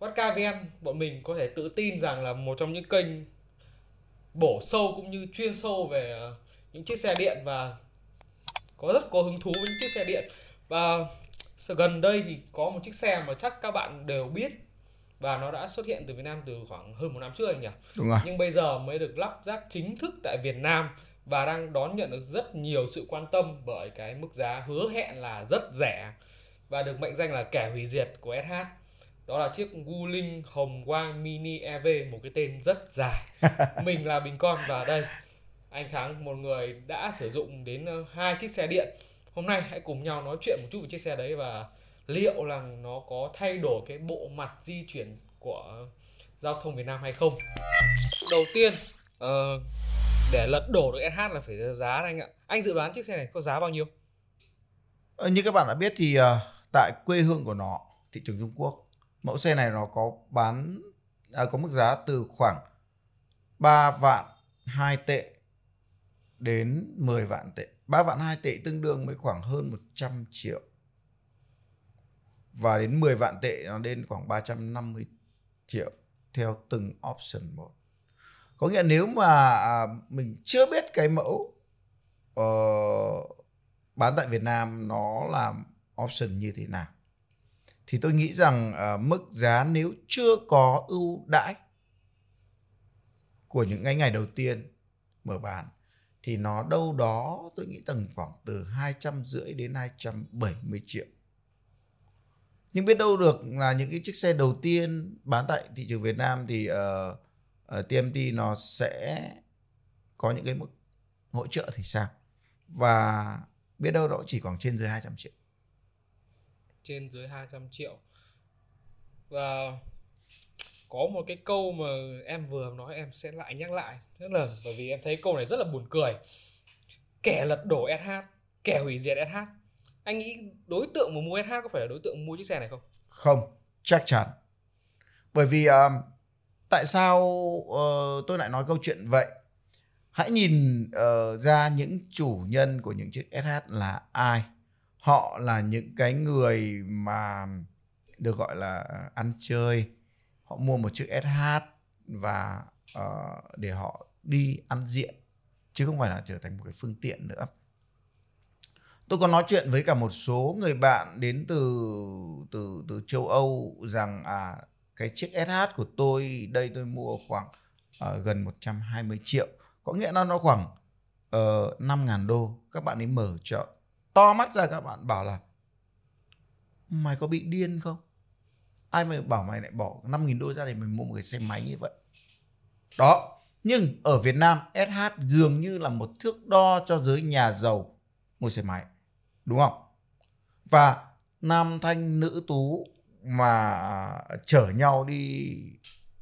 Podcast VN bọn mình có thể tự tin rằng là một trong những kênh bổ sâu cũng như chuyên sâu về ờ, những chiếc xe điện và có rất có hứng thú với những chiếc xe điện. Và gần đây thì có một chiếc xe mà chắc các bạn đều biết và nó đã xuất hiện từ Việt Nam từ khoảng hơn một năm trước anh nhỉ? Đúng rồi. Nhưng bây giờ mới được lắp ráp chính thức tại Việt Nam và đang đón nhận được rất nhiều sự quan tâm bởi cái mức giá hứa hẹn là rất rẻ và được mệnh danh là kẻ hủy diệt của SH đó là chiếc Wuling Hồng Quang Mini EV một cái tên rất dài. Mình là Bình Con và đây anh Thắng một người đã sử dụng đến ờ, hai chiếc xe điện. Hôm nay hãy cùng nhau nói chuyện một chút về chiếc xe đấy và liệu là nó có thay đổi cái bộ mặt di chuyển của giao thông Việt Nam hay không. Đầu tiên uh, để lật đổ được SH là phải giá anh ạ. Anh dự đoán chiếc xe này có giá bao nhiêu? Ờ, như các bạn đã biết thì uh, tại quê hương của nó thị trường Trung Quốc mẫu xe này nó có bán à, có mức giá từ khoảng 3 vạn 2 tệ đến 10 vạn tệ. 3 vạn 2 tệ tương đương với khoảng hơn 100 triệu. Và đến 10 vạn tệ nó lên khoảng 350 triệu theo từng option một. Có nghĩa nếu mà à, mình chưa biết cái mẫu uh, bán tại Việt Nam nó làm option như thế nào thì tôi nghĩ rằng uh, mức giá nếu chưa có ưu đãi của những ngày ngày đầu tiên mở bán thì nó đâu đó tôi nghĩ tầm khoảng từ hai trăm rưỡi đến 270 triệu. Nhưng biết đâu được là những cái chiếc xe đầu tiên bán tại thị trường Việt Nam thì ờ, ờ, uh, uh, TMT nó sẽ có những cái mức hỗ trợ thì sao? Và biết đâu đó chỉ còn trên dưới 200 triệu trên dưới 200 triệu. Và có một cái câu mà em vừa nói em sẽ lại nhắc lại. Rất là bởi vì em thấy câu này rất là buồn cười. Kẻ lật đổ SH kẻ hủy diệt SH anh nghĩ đối tượng mà mua SH có phải là đối tượng mua chiếc xe này không? Không chắc chắn. Bởi vì um, tại sao uh, tôi lại nói câu chuyện vậy? Hãy nhìn uh, ra những chủ nhân của những chiếc SH là ai? Họ là những cái người mà được gọi là à, ăn chơi. Họ mua một chiếc SH và uh, để họ đi ăn diện chứ không phải là trở thành một cái phương tiện nữa. Tôi có nói chuyện với cả một số người bạn đến từ từ từ châu Âu rằng à cái chiếc SH của tôi đây tôi mua khoảng uh, gần 120 triệu. Có nghĩa là nó khoảng ờ, uh, 5.000 đô. Các bạn ấy mở cho to mắt ra các bạn bảo là mày có bị điên không? Ai mà bảo mày lại bỏ 5.000 đô ra để mình mua một cái xe máy như vậy? Đó nhưng ở Việt Nam SH dường như là một thước đo cho giới nhà giàu mua xe máy đúng không? Và nam thanh nữ tú mà chở nhau đi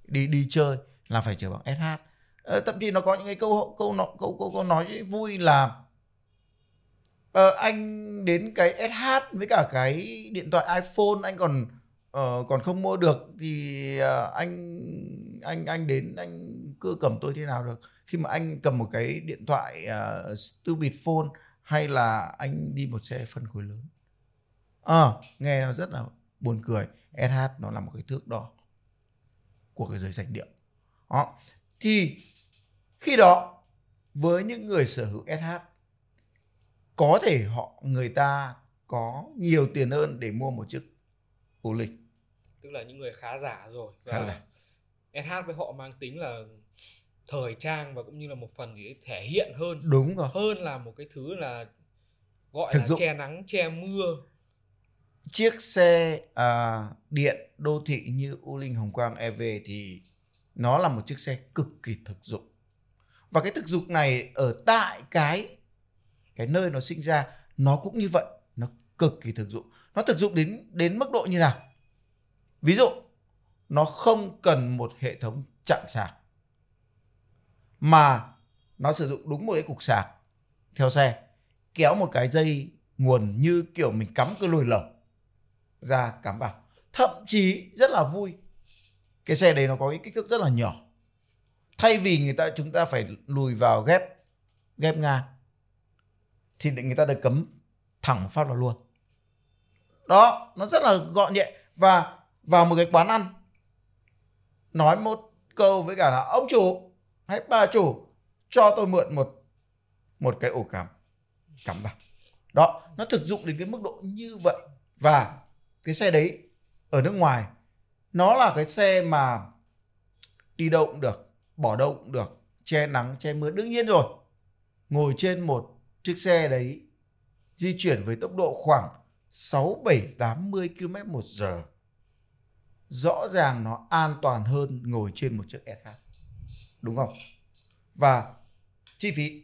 đi đi chơi là phải chở bằng SH ờ, thậm chí nó có những cái câu câu câu câu, câu nói vui là ờ, anh đến cái SH với cả cái điện thoại iPhone anh còn uh, còn không mua được thì uh, anh anh anh đến anh cứ cầm tôi thế nào được. Khi mà anh cầm một cái điện thoại uh, stupid phone hay là anh đi một xe phân khối lớn. À, nghe nó rất là buồn cười. SH nó là một cái thước đo của cái giới danh điệu đó. Thì khi đó với những người sở hữu SH có thể họ người ta có nhiều tiền hơn để mua một chiếc ô lịch tức là những người khá giả rồi. Khá giả. SH với họ mang tính là thời trang và cũng như là một phần gì thể hiện hơn. Đúng rồi. Hơn là một cái thứ là gọi Thực là dụng. che nắng che mưa. Chiếc xe à, điện đô thị như U Linh Hồng Quang EV thì nó là một chiếc xe cực kỳ thực dụng. Và cái thực dụng này ở tại cái cái nơi nó sinh ra, nó cũng như vậy, nó cực kỳ thực dụng. Nó thực dụng đến đến mức độ như nào? Ví dụ, nó không cần một hệ thống chặn sạc, mà nó sử dụng đúng một cái cục sạc theo xe, kéo một cái dây nguồn như kiểu mình cắm cái lồi lồng ra cắm vào. Thậm chí rất là vui, cái xe đấy nó có cái kích thước rất là nhỏ. Thay vì người ta, chúng ta phải lùi vào ghép ghép ngang thì người ta được cấm thẳng phát vào luôn. Đó, nó rất là gọn nhẹ. Và, vào một cái quán ăn, nói một câu với cả là, ông chủ hay bà chủ, cho tôi mượn một một cái ổ cắm cắm vào. Đó, nó thực dụng đến cái mức độ như vậy. Và cái xe đấy ở nước ngoài, nó là cái xe mà đi đâu cũng được, bỏ đâu cũng được, che nắng, che mưa, đương nhiên rồi. Ngồi trên một chiếc xe đấy di chuyển với tốc độ khoảng 6, 7, 80 km một giờ. Rõ ràng nó an toàn hơn ngồi trên một chiếc SH đúng không? Và chi phí?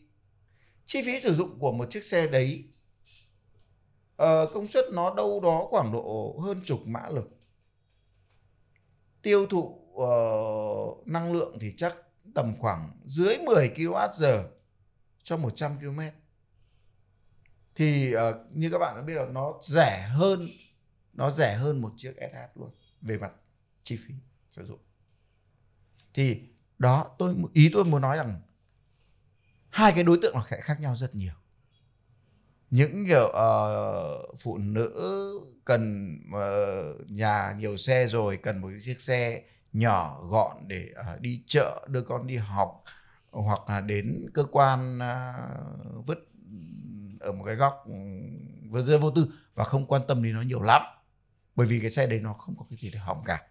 Chi phí sử dụng của một chiếc xe đấy uh, công suất nó đâu đó khoảng độ hơn chục mã lực. Tiêu thụ uh, năng lượng thì chắc tầm khoảng dưới 10 kWh cho 100 km thì uh, như các bạn đã biết là nó rẻ hơn nó rẻ hơn một chiếc SH luôn về mặt chi phí sử dụng. Thì đó tôi ý tôi muốn nói rằng hai cái đối tượng nó sẽ khác nhau rất nhiều. Những kiểu uh, phụ nữ cần uh, nhà nhiều xe rồi cần một chiếc xe nhỏ gọn để uh, đi chợ đưa con đi học hoặc là đến cơ quan uh, vứt ở một cái góc ừ, vừa rơi vô tư và không quan tâm đến nó nhiều lắm. Bởi vì cái xe đấy nó không có cái gì để hỏng cả.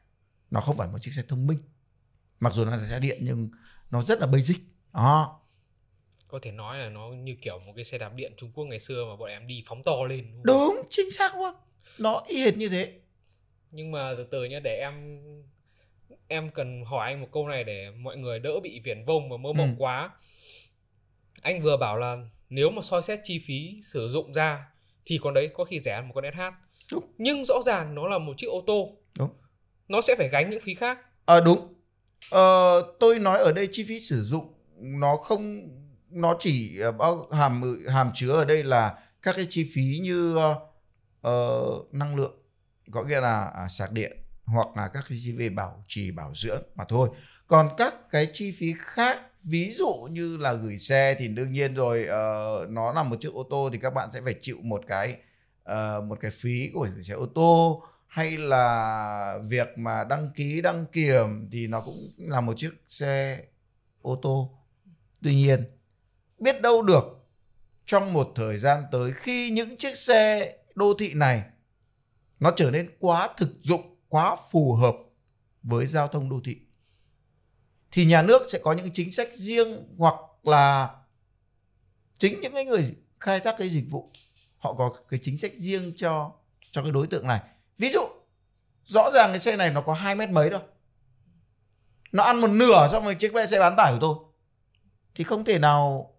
Nó không phải một chiếc xe thông minh. Mặc dù nó là xe điện nhưng nó rất là basic. Đó. Có thể nói là nó như kiểu một cái xe đạp điện Trung Quốc ngày xưa mà bọn em đi phóng to lên đúng, đúng chính xác luôn. Nó y hệt như thế. Nhưng mà từ từ nhá để em em cần hỏi anh một câu này để mọi người đỡ bị viển vông và mơ mộng ừ. quá. Anh vừa bảo là nếu mà soi xét chi phí sử dụng ra thì con đấy có khi rẻ hơn một con SH đúng. nhưng rõ ràng nó là một chiếc ô tô. Đúng. nó sẽ phải gánh những phí khác. À, đúng. Ờ, tôi nói ở đây chi phí sử dụng nó không nó chỉ ờ, bao hàm hàm chứa ở đây là các cái chi phí như uh, năng lượng có nghĩa là à, sạc điện hoặc là các cái chi phí bảo trì bảo dưỡng mà thôi. Còn các cái chi phí khác ví dụ như là gửi xe thì đương nhiên rồi uh, nó là một chiếc ô tô thì các bạn sẽ phải chịu một cái uh, một cái phí của gửi xe ô tô. Hay là việc mà đăng ký đăng kiểm thì nó cũng là một chiếc xe ô tô. Tuy nhiên biết đâu được trong một thời gian tới khi những chiếc xe đô thị này nó trở nên quá thực dụng quá phù hợp với giao thông đô thị thì nhà nước sẽ có những chính sách riêng hoặc là chính những cái người khai thác cái dịch vụ họ có cái chính sách riêng cho cho cái đối tượng này. Ví dụ rõ ràng cái xe này nó có hai mét mấy thôi. Nó ăn một nửa so với chiếc xe bán tải của tôi. Thì không thể nào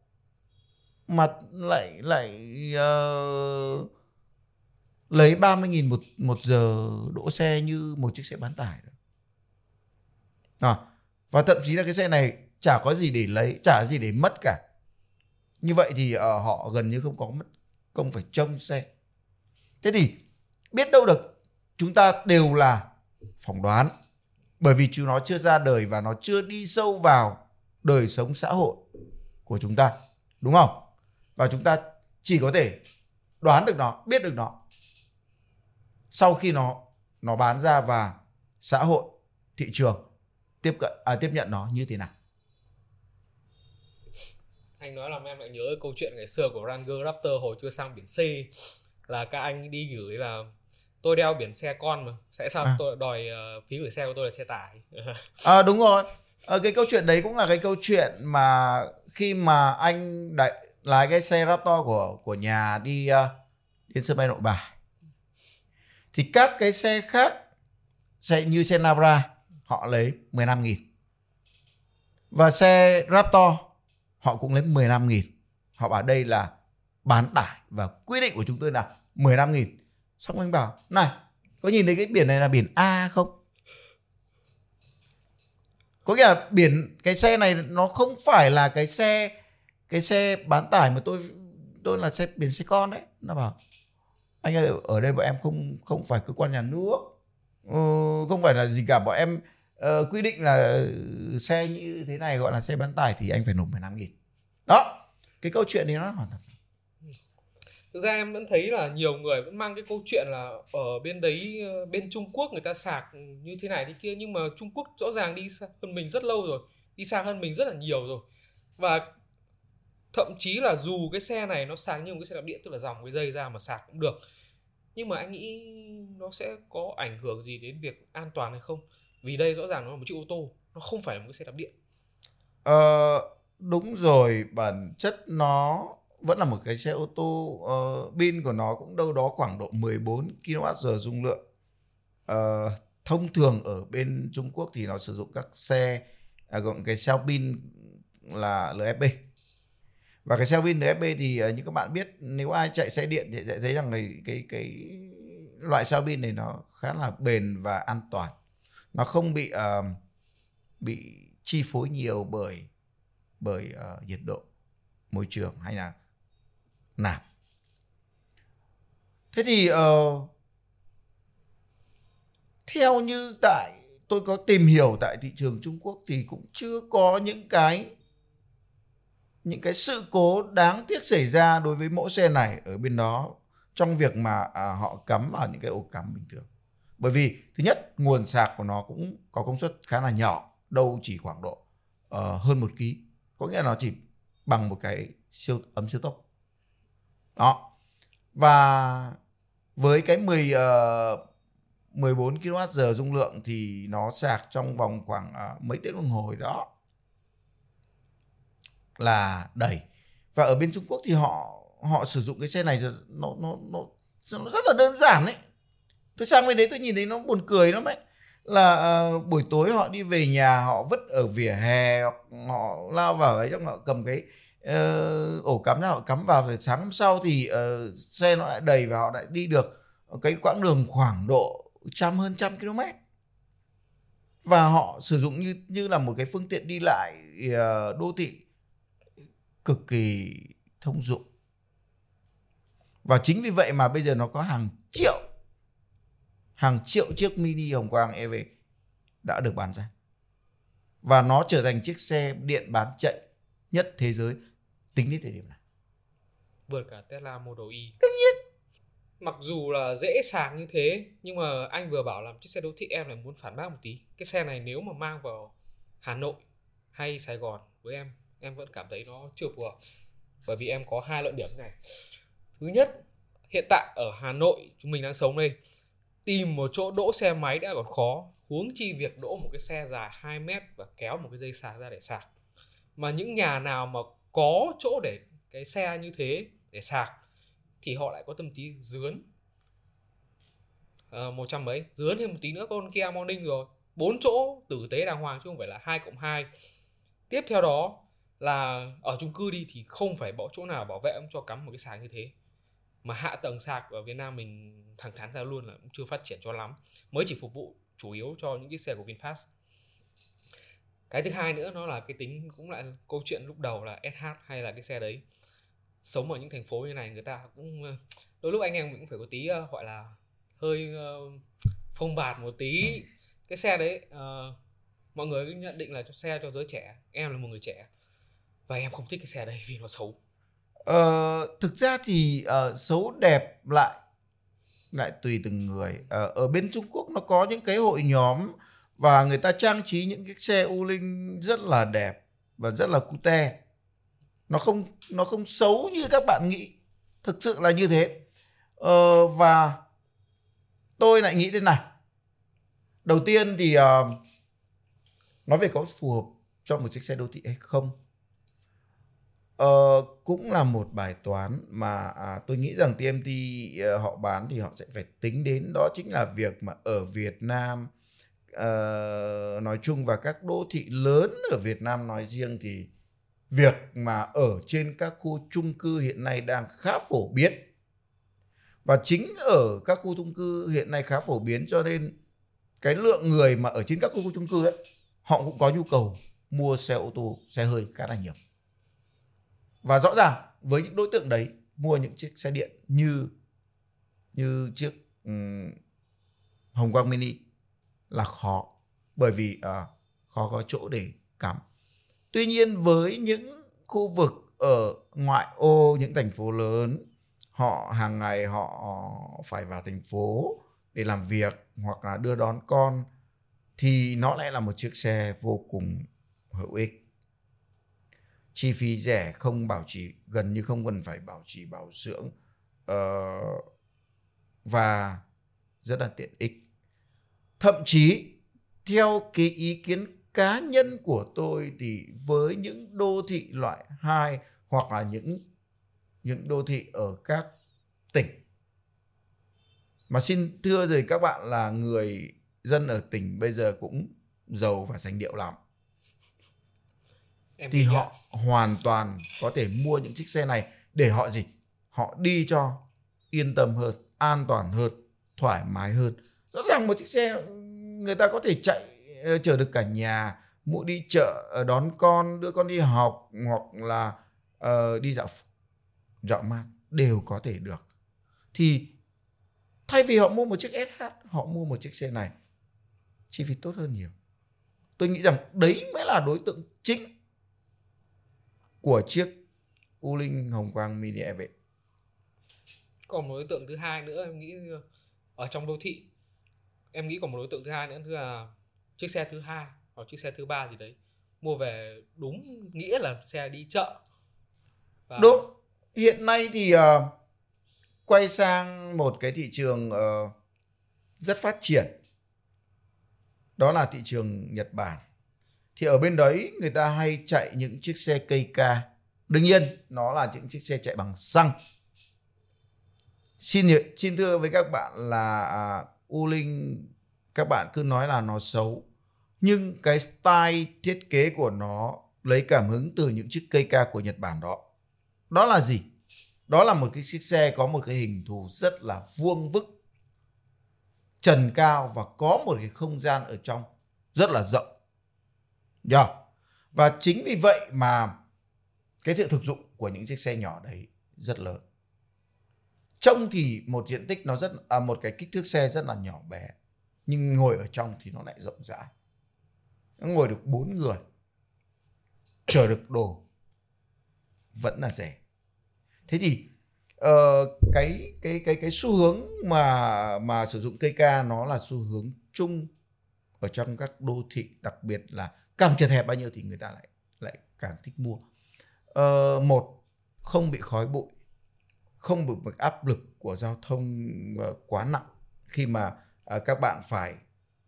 mà lại lại uh, lấy 30.000 một một giờ đỗ xe như một chiếc xe bán tải à, và thậm chí là cái xe này chả có gì để lấy chả gì để mất cả. Như vậy thì uh, họ gần như không có mất công phải trông xe. Thế thì biết đâu được chúng ta đều là phỏng đoán. Bởi vì chúng nó chưa ra đời và nó chưa đi sâu vào đời sống xã hội của chúng ta đúng không? Và chúng ta chỉ có thể đoán được nó biết được nó sau khi nó nó bán ra và xã hội thị trường tiếp cận à, tiếp nhận nó như thế nào? Anh nói làm em lại nhớ câu chuyện ngày xưa của Ranger Raptor hồi chưa sang biển C. Là các anh đi gửi là tôi đeo biển xe con mà sẽ sao à. tôi đòi uh, phí gửi xe của tôi là xe tải. À đúng rồi. À, cái câu chuyện đấy cũng là cái câu chuyện mà khi mà anh đại lái cái xe Raptor của của nhà đi uh, đến sân bay Nội Bài thì các cái xe khác xe như xe Navara họ lấy 15 nghìn. Và xe Raptor họ cũng lấy 15 nghìn. Họ bảo đây là bán tải và quy định của chúng tôi là 15 nghìn. Xong anh bảo này có nhìn thấy cái biển này là biển A không? Có nghĩa là biển cái xe này nó không phải là cái xe cái xe bán tải mà tôi tôi là xe biển xe con đấy. Nó bảo anh ơi ở đây bọn em không không phải cơ quan nhà nước ừ, không phải là gì cả bọn em uh, quy định là ừ, xe như thế này gọi là xe bán tải thì anh phải nộp 15 nghìn. Đó cái câu chuyện thì nó hoàn toàn thực ra em vẫn thấy là nhiều người vẫn mang cái câu chuyện là ở bên đấy ờ, bên Trung Quốc người ta sạc như thế này thế kia nhưng mà Trung Quốc rõ ràng đi xa hơn mình rất lâu rồi đi xa hơn mình rất là nhiều rồi. Và thậm chí là dù cái xe này nó sạc như một cái xe đạp điện tức là dòng cái dây ra mà sạc cũng được nhưng mà anh nghĩ nó sẽ có ảnh hưởng gì đến việc an toàn hay không? Vì đây rõ ràng nó là một chiếc ô tô nó không phải là một cái xe đạp điện. Ờ, đúng rồi bản chất nó vẫn là một cái xe ô tô ờ, pin của nó cũng đâu đó khoảng độ 14 kWh dung lượng. Uh, thông thường ở bên Trung Quốc thì nó sử dụng các xe à, gồm cái xe pin là LFP và cái xe pin LFP thì uh, như các bạn biết nếu ai chạy xe điện thì sẽ thấy rằng cái cái cái loại xe pin này nó khá là bền và an toàn nó không bị uh, bị chi phối nhiều bởi bởi uh, nhiệt độ môi trường hay là nạp thế thì uh, theo như tại tôi có tìm hiểu tại thị trường Trung Quốc thì cũng chưa có những cái những cái sự cố đáng tiếc xảy ra đối với mẫu xe này ở bên đó trong việc mà à, họ cắm vào những cái ổ cắm bình thường bởi vì thứ nhất nguồn sạc của nó cũng có công suất khá là nhỏ đâu chỉ khoảng độ uh, hơn một ký. Có nghĩa là nó chỉ bằng một cái siêu ấm siêu tốc. Đó. Và với cái 10 uh, 14 kWh dung lượng thì nó sạc trong vòng khoảng uh, mấy tiếng đồng hồ đó là đầy và ở bên Trung Quốc thì họ họ sử dụng cái xe này nó nó nó nó rất là đơn giản đấy tôi sang bên đấy tôi nhìn thấy nó buồn cười lắm ấy. Là uh, buổi tối họ đi về nhà họ vứt ở vỉa hè họ lao vào ấy trong họ cầm cái uh, ổ cắm ra họ cắm vào rồi sáng hôm sau thì uh, xe nó lại đầy và họ lại đi được cái quãng đường khoảng độ trăm hơn trăm km và họ sử dụng như như là một cái phương tiện đi lại đô thị cực kỳ thông dụng. Và chính vì vậy mà bây giờ nó có hàng triệu hàng triệu chiếc mini hồng quang EV đã được bán ra. Và nó trở thành chiếc xe điện bán chạy nhất thế giới tính đến thời điểm này. Vượt cả Tesla Model Y đương nhiên. Mặc dù là dễ sạc như thế nhưng mà anh vừa bảo làm chiếc xe đô thị em lại muốn phản bác một tí. Cái xe này nếu mà mang vào Hà Nội hay Sài Gòn với em em vẫn cảm thấy nó chưa phù hợp. Bởi vì em có hai luận điểm này. Thứ nhất hiện tại ở Hà Nội chúng mình đang sống đây tìm một chỗ đỗ xe máy đã còn khó, huống chi việc đỗ một cái xe dài 2 mét và kéo một cái dây sạc ra để sạc. Mà những nhà nào mà có chỗ để cái xe như thế để sạc thì họ lại có tâm trí dướn. Ờ, một trăm mấy, dướn thêm một tí nữa con Kia Morning rồi. Bốn chỗ tử tế đàng hoàng chứ không phải là hai cộng hai. Tiếp theo đó là ở chung cư đi thì không phải bỏ chỗ nào bảo vệ ông cho cắm một cái sạc như thế mà hạ tầng sạc ở Việt Nam mình thẳng thắn ra luôn là cũng chưa phát triển cho lắm. Mới chỉ phục vụ chủ yếu cho những chiếc xe của VinFast. Cái thứ hai nữa nó là cái tính cũng lại câu chuyện lúc đầu là SH hay là cái xe đấy. Sống ở những thành phố như này người ta cũng ờ, đôi lúc anh em cũng phải có tí uh, gọi là hơi uh, bạt một tí. Cái xe đấy uh, mọi người nhận định là cho xe cho giới trẻ em là một người trẻ và em không thích cái xe đấy vì nó xấu. Ờ, thực ra thì uh, xấu đẹp lại lại tùy từng người. Uh, ở bên Trung Quốc nó có những cái hội nhóm và người ta trang trí những cái xe u linh rất là đẹp và rất là cute. Nó không nó không xấu như các bạn nghĩ. Thực sự là như thế. Ờ, và tôi lại nghĩ thế này. Đầu tiên thì ờ, uh, nói về có phù hợp cho một chiếc xe đô thị hay không? Ờ, cũng là một bài toán mà à, tôi nghĩ rằng TMT uh, ờ, họ bán thì họ sẽ phải tính đến đó chính là việc mà ở Việt Nam uh, nói chung và các đô thị lớn ở Việt Nam nói riêng thì việc mà ở trên các khu chung cư hiện nay đang khá phổ biến. Và chính ở các khu chung cư hiện nay khá phổ biến cho nên cái lượng người mà ở trên các khu chung cư ấy họ cũng có nhu cầu mua xe ô tô xe hơi khá là nhiều và rõ ràng với những đối tượng đấy mua những chiếc xe điện như như chiếc um, hồng quang mini là khó bởi vì uh, khó có chỗ để cắm. Tuy nhiên với những khu vực ở ngoại ô những thành phố lớn họ hàng ngày họ phải vào thành phố để làm việc hoặc là đưa đón con thì nó lại là một chiếc xe vô cùng hữu ích chi phí rẻ không bảo trì gần như không cần phải bảo trì bảo dưỡng uh, và rất là tiện ích. Thậm chí theo cái ý kiến cá nhân của tôi thì với những đô thị loại 2 hoặc là những những đô thị ở các tỉnh. Mà xin thưa rồi các bạn là người dân ở tỉnh bây giờ cũng giàu và sành điệu lắm thì họ hoàn toàn có thể mua những chiếc xe này để họ gì? Họ đi cho yên tâm hơn an toàn hơn thoải mái hơn. Rõ ràng một chiếc xe người ta có thể chạy ờ, chở được cả nhà mua đi chợ ờ, đón con đưa con đi học hoặc là ờ, đi dạo dạo mát đều có thể được. Thì thay vì họ mua một chiếc SH họ mua một chiếc xe này chi phí tốt hơn nhiều. Tôi nghĩ rằng đấy mới là đối tượng chính của chiếc U Linh Hồng Quang Mini EV. còn một đối tượng thứ hai nữa em nghĩ ở trong đô thị em nghĩ còn một đối tượng thứ hai nữa là chiếc xe thứ hai hoặc chiếc xe thứ ba gì đấy mua về đúng nghĩa là xe đi chợ và Đúng. Hiện nay thì ờ, quay sang một cái thị trường ờ, rất phát triển. Đó là thị trường Nhật Bản. Thì ở bên đấy người ta hay chạy những chiếc xe cây ca. Đương nhiên nó là những chiếc xe chạy bằng xăng. Xin xin thưa với các bạn là à, U Linh các bạn cứ nói là nó xấu. Nhưng cái style thiết kế của nó lấy cảm hứng từ những chiếc cây ca của Nhật Bản đó. Đó là gì? Đó là một cái chiếc xe có một cái hình thù rất là vuông vức, trần cao và có một cái không gian ở trong rất là rộng nhờ Và chính vì vậy mà cái sự thực dụng của những chiếc xe nhỏ đấy rất lớn. Trông thì một diện tích nó rất à, một cái kích thước xe rất là nhỏ bé nhưng ngồi ở trong thì nó lại rộng rãi. Nó ngồi được bốn người. Chở được đồ vẫn là rẻ. Thế thì uh, cái cái cái cái xu hướng mà mà sử dụng cây ca nó là xu hướng chung ở trong các đô thị đặc biệt là càng chật hẹp bao nhiêu thì người ta lại lại càng thích mua. Ờ, một không bị khói bụi, không bị một áp lực của giao thông ờ, quá nặng khi mà ờ, các bạn phải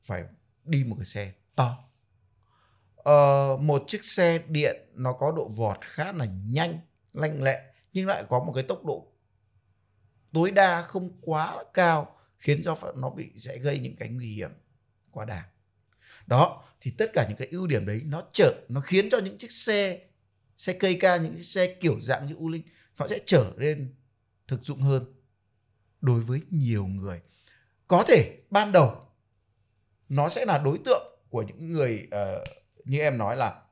phải đi một cái xe to. Ờ, một chiếc xe điện nó có độ vọt khá là nhanh, lanh lẹ nhưng lại có một cái tốc độ tối đa không quá cao khiến cho nó bị sẽ gây những cái nguy hiểm quá đà Đó, thì tất cả những cái ưu điểm đấy nó trở nó khiến cho những chiếc xe xe cây ca những chiếc xe kiểu dạng như U Linh nó sẽ trở nên thực dụng hơn đối với nhiều người. Có thể ban đầu nó sẽ là đối tượng của những người uh, như em nói là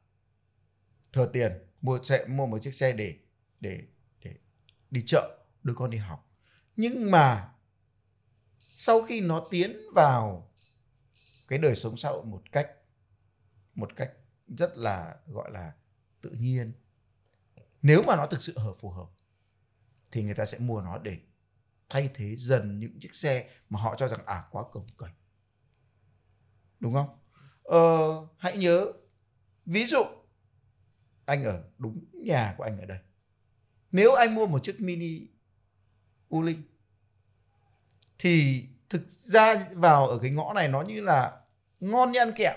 thừa tiền mua xe mua một chiếc xe để để để đi chợ đưa con đi học nhưng mà sau khi nó tiến vào cái đời sống xã hội một cách một cách rất là gọi là tự nhiên. Nếu mà nó thực sự hợp phù hợp thì người ta sẽ mua nó để thay thế dần những chiếc xe mà họ cho rằng à quá cồng kềnh. Đúng không? Ờ, hãy nhớ ví dụ anh ở đúng nhà của anh ở đây. Nếu anh mua một chiếc mini u linh thì thực ra vào ở cái ngõ này nó như là ngon như ăn kẹo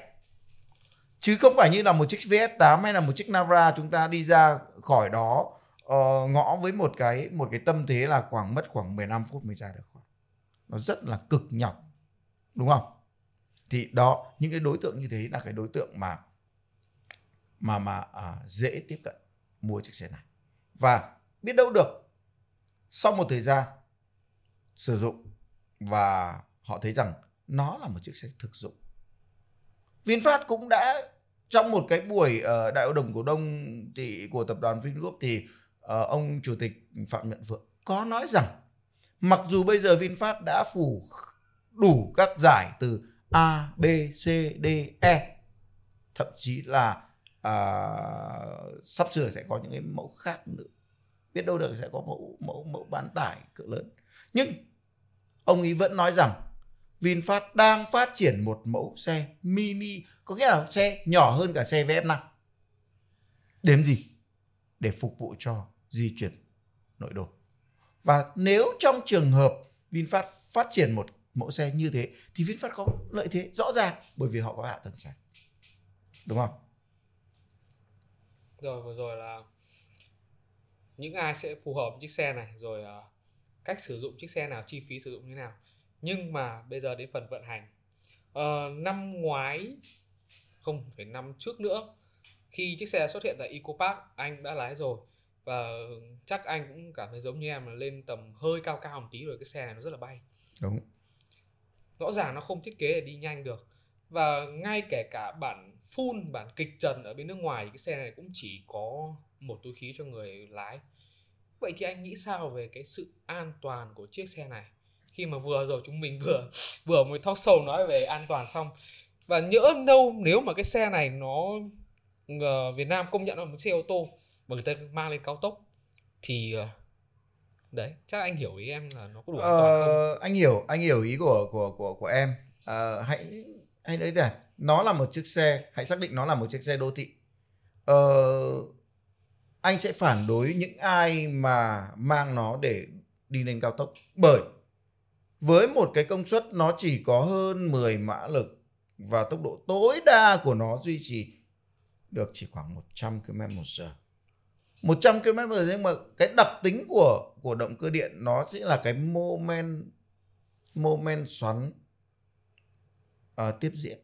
chứ không phải như là một chiếc VF8 hay là một chiếc Navara chúng ta đi ra khỏi đó uh, ngõ với một cái một cái tâm thế là khoảng mất khoảng 15 phút mới ra được khoảng. nó rất là cực nhọc đúng không? Thì đó những cái đối tượng như thế là cái đối tượng mà mà mà à, dễ tiếp cận mua chiếc xe này. Và biết đâu được sau một thời gian sử dụng và họ thấy rằng nó là một chiếc xe thực dụng. VinFast cũng đã trong một cái buổi uh, đại hội đồng cổ đông thì của tập đoàn Vingroup thì uh, ông chủ tịch Phạm Nhật Vượng có nói rằng mặc dù bây giờ VinFast đã phủ đủ các giải từ A, B, C, D, E thậm chí là uh, sắp sửa sẽ có những cái mẫu khác nữa. Biết đâu được sẽ có mẫu mẫu mẫu bán tải cỡ lớn. Nhưng ông ấy vẫn nói rằng VinFast đang phát triển một mẫu xe mini có nghĩa là xe nhỏ hơn cả xe VF5 đếm gì? Để phục vụ cho di chuyển nội đô. Và nếu trong trường hợp VinFast phát triển một mẫu xe như thế thì VinFast có lợi thế rõ ràng bởi vì họ có hạ tầng xe. Đúng không? Rồi vừa rồi là những ai sẽ phù hợp với chiếc xe này rồi uh, cách sử dụng chiếc xe nào chi phí sử dụng như thế nào? Nhưng mà bây giờ đến phần vận hành. Uh, năm ngoái không phải năm trước nữa khi chiếc xe xuất hiện tại Eco Park anh đã lái rồi. Và chắc anh cũng cảm thấy giống như em là lên tầm hơi cao cao một tí rồi cái xe này nó rất là bay. Đúng. Rõ ràng nó không thiết kế để đi nhanh được. Và ngay kể cả bản full bản kịch trần ở bên nước ngoài cái xe này cũng chỉ có một túi khí cho người lái. Vậy thì anh nghĩ sao về cái sự an toàn của chiếc xe này khi mà vừa rồi chúng mình vừa vừa mới talk show nói về an toàn xong. Và nhỡ đâu nếu mà cái xe này nó uh, Việt Nam công nhận là một xe ô tô mà người ta mang lên cao tốc thì uh, đấy chắc anh hiểu ý em là nó có đủ an toàn không? Ờ, anh hiểu anh hiểu ý của của của của em. Ờ, hãy hãy đấy này nó là một chiếc xe hãy xác định nó là một chiếc xe đô thị. Ờ, anh sẽ phản đối những ai mà mang nó để đi lên cao tốc. Bởi với một cái công suất nó chỉ có hơn 10 mã lực và tốc độ tối đa của nó duy trì được chỉ khoảng 100 km một giờ. 100 km một giờ nhưng mà cái đặc tính của của động cơ điện nó sẽ là cái moment moment xoắn ờ, tiếp diễn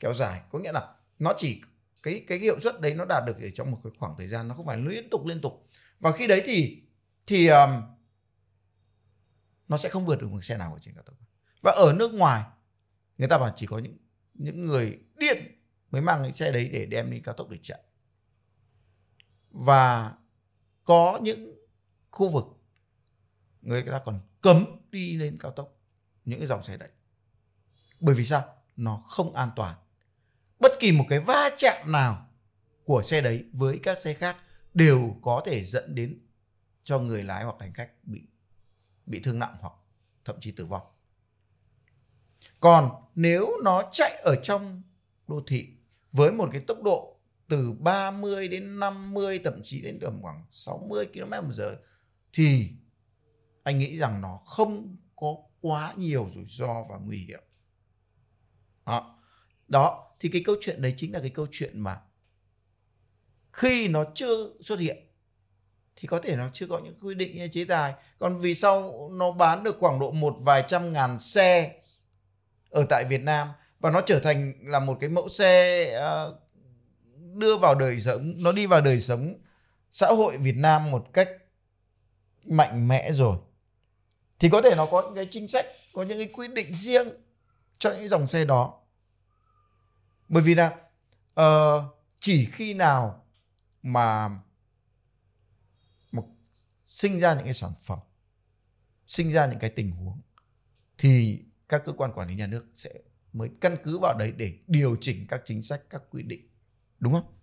kéo dài. Có nghĩa là nó chỉ cái cái hiệu suất đấy nó đạt được ở trong một cái khoảng thời gian nó không phải liên tục liên tục. Và khi đấy thì thì um, nó sẽ không vượt được một xe nào ở trên cao tốc. Và ở nước ngoài, người ta bảo chỉ có những những người điên mới mang cái xe đấy để đem đi cao tốc để chạy. Và có những khu vực người ta còn cấm đi lên cao tốc những cái dòng xe đấy. Bởi vì sao? Nó không an toàn. Bất kỳ một cái va chạm nào của xe đấy với các xe khác đều có thể dẫn đến cho người lái hoặc hành khách bị bị thương nặng hoặc thậm chí tử vong còn nếu nó chạy ở trong đô thị với một cái tốc độ từ 30 đến 50 thậm chí đến tầm khoảng 60 km một giờ thì anh nghĩ rằng nó không có quá nhiều rủi ro và nguy hiểm. Đó. Đó, thì cái câu chuyện đấy chính là cái câu chuyện mà khi nó chưa xuất hiện thì có thể nó chưa có những quy định như chế tài. Còn vì sao nó bán được khoảng độ một vài trăm ngàn xe ở tại Việt Nam và nó trở thành là một cái mẫu xe ờ, đưa vào đời sống nó đi vào đời sống xã hội Việt Nam một cách mạnh mẽ rồi thì có thể nó có những cái chính sách có những cái quy định riêng cho những dòng xe đó bởi vì là uh, chỉ khi nào mà sinh ra những cái sản phẩm sinh ra những cái tình huống thì các cơ quan quản lý nhà nước sẽ mới căn cứ vào đấy để điều chỉnh các chính sách các quy định. Đúng không?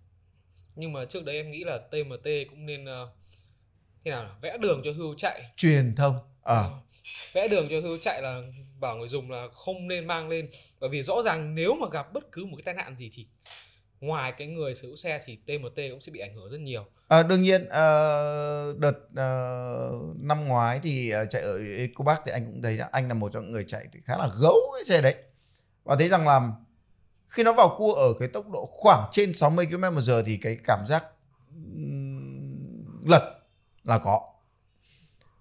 Nhưng mà trước đấy em nghĩ là TMT cũng nên uh, thế nào vẽ đường cho hưu chạy. Truyền thông. Ờ. Ờ, vẽ đường cho hưu chạy là bảo người dùng là không nên mang lên. Bởi vì rõ ràng nếu mà gặp bất cứ một cái tai nạn gì thì ngoài cái người sở hữu xe thì TMT cũng sẽ bị ảnh hưởng rất nhiều. À, đương nhiên ờ, đợt ờ, năm ngoái thì ờ, chạy ở EcoPark thì anh cũng thấy là anh là một trong những người chạy thì khá là gấu cái xe đấy. Và thấy rằng là khi nó vào cua ở cái tốc độ khoảng trên 60 km một giờ thì cái cảm giác lật là có.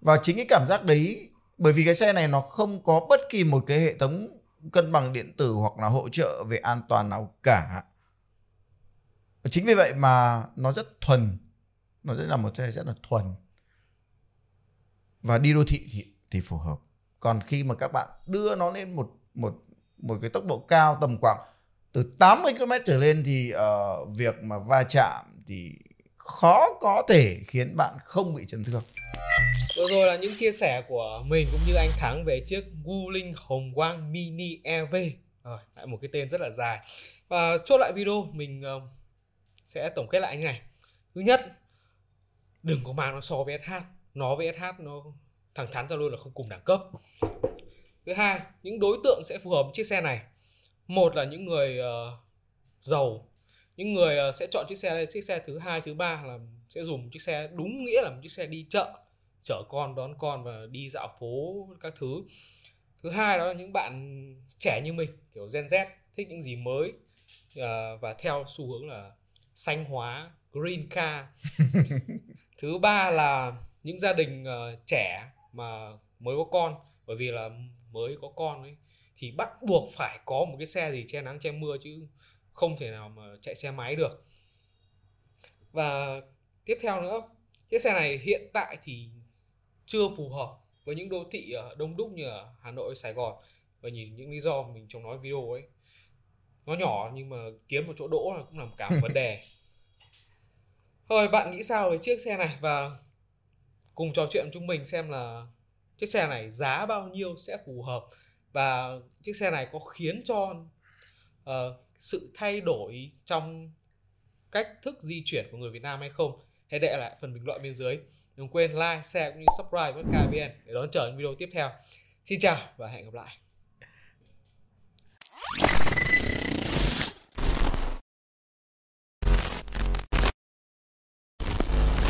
Và chính cái cảm giác đấy bởi vì cái xe này nó không có bất kỳ một cái hệ thống cân bằng điện tử hoặc là hỗ trợ về an toàn nào cả chính vì vậy mà nó rất thuần. Nó sẽ là một xe rất là thuần. Và đi đô thị thì, thì phù hợp. Còn khi mà các bạn đưa nó lên một một một cái tốc độ cao tầm khoảng từ 80 km trở lên thì uh, việc mà va chạm thì khó có thể khiến bạn không bị chấn thương. Vừa rồi là những chia sẻ của mình cũng như anh Thắng về chiếc Wuling Hồng Quang Mini EV Rồi, lại một cái tên rất là dài. Và chốt lại video mình uh, sẽ tổng kết lại anh này. Thứ nhất đừng có mang nó so với SH nó với SH nó thẳng thắn ra luôn là không cùng đẳng cấp. Thứ hai những đối tượng sẽ phù hợp với chiếc xe này. Một là những người uh, giàu. Những người uh, sẽ chọn chiếc xe đây chiếc xe thứ hai thứ ba là sẽ dùng chiếc xe đúng nghĩa là một chiếc xe đi chợ chở con đón con và đi dạo phố các thứ. Thứ hai đó là những bạn trẻ như mình kiểu Gen Z thích những gì mới uh, và theo xu hướng là xanh hóa green car. Thứ ba là những gia đình uh, trẻ mà mới có con bởi vì là mới có con ấy thì bắt buộc phải có một cái xe gì che nắng che mưa chứ không thể nào mà chạy xe máy được. Và tiếp theo nữa chiếc xe này hiện tại thì chưa phù hợp với những đô thị đông đúc như ở Hà Nội, Sài Gòn. Và nhìn những lý do mình trong nói video ấy nó nhỏ nhưng mà kiếm một chỗ đỗ là cũng là cả một vấn đề. Thôi bạn nghĩ sao về chiếc xe này? Và cùng trò chuyện chúng mình xem là chiếc xe này giá bao nhiêu sẽ phù hợp. Và chiếc xe này có khiến cho uh, sự thay đổi trong cách thức di chuyển của người Việt Nam hay không? Hãy để lại phần bình luận bên dưới. Đừng quên like share cũng như subscribe với KVN để đón chờ những video tiếp theo. Xin chào và hẹn gặp lại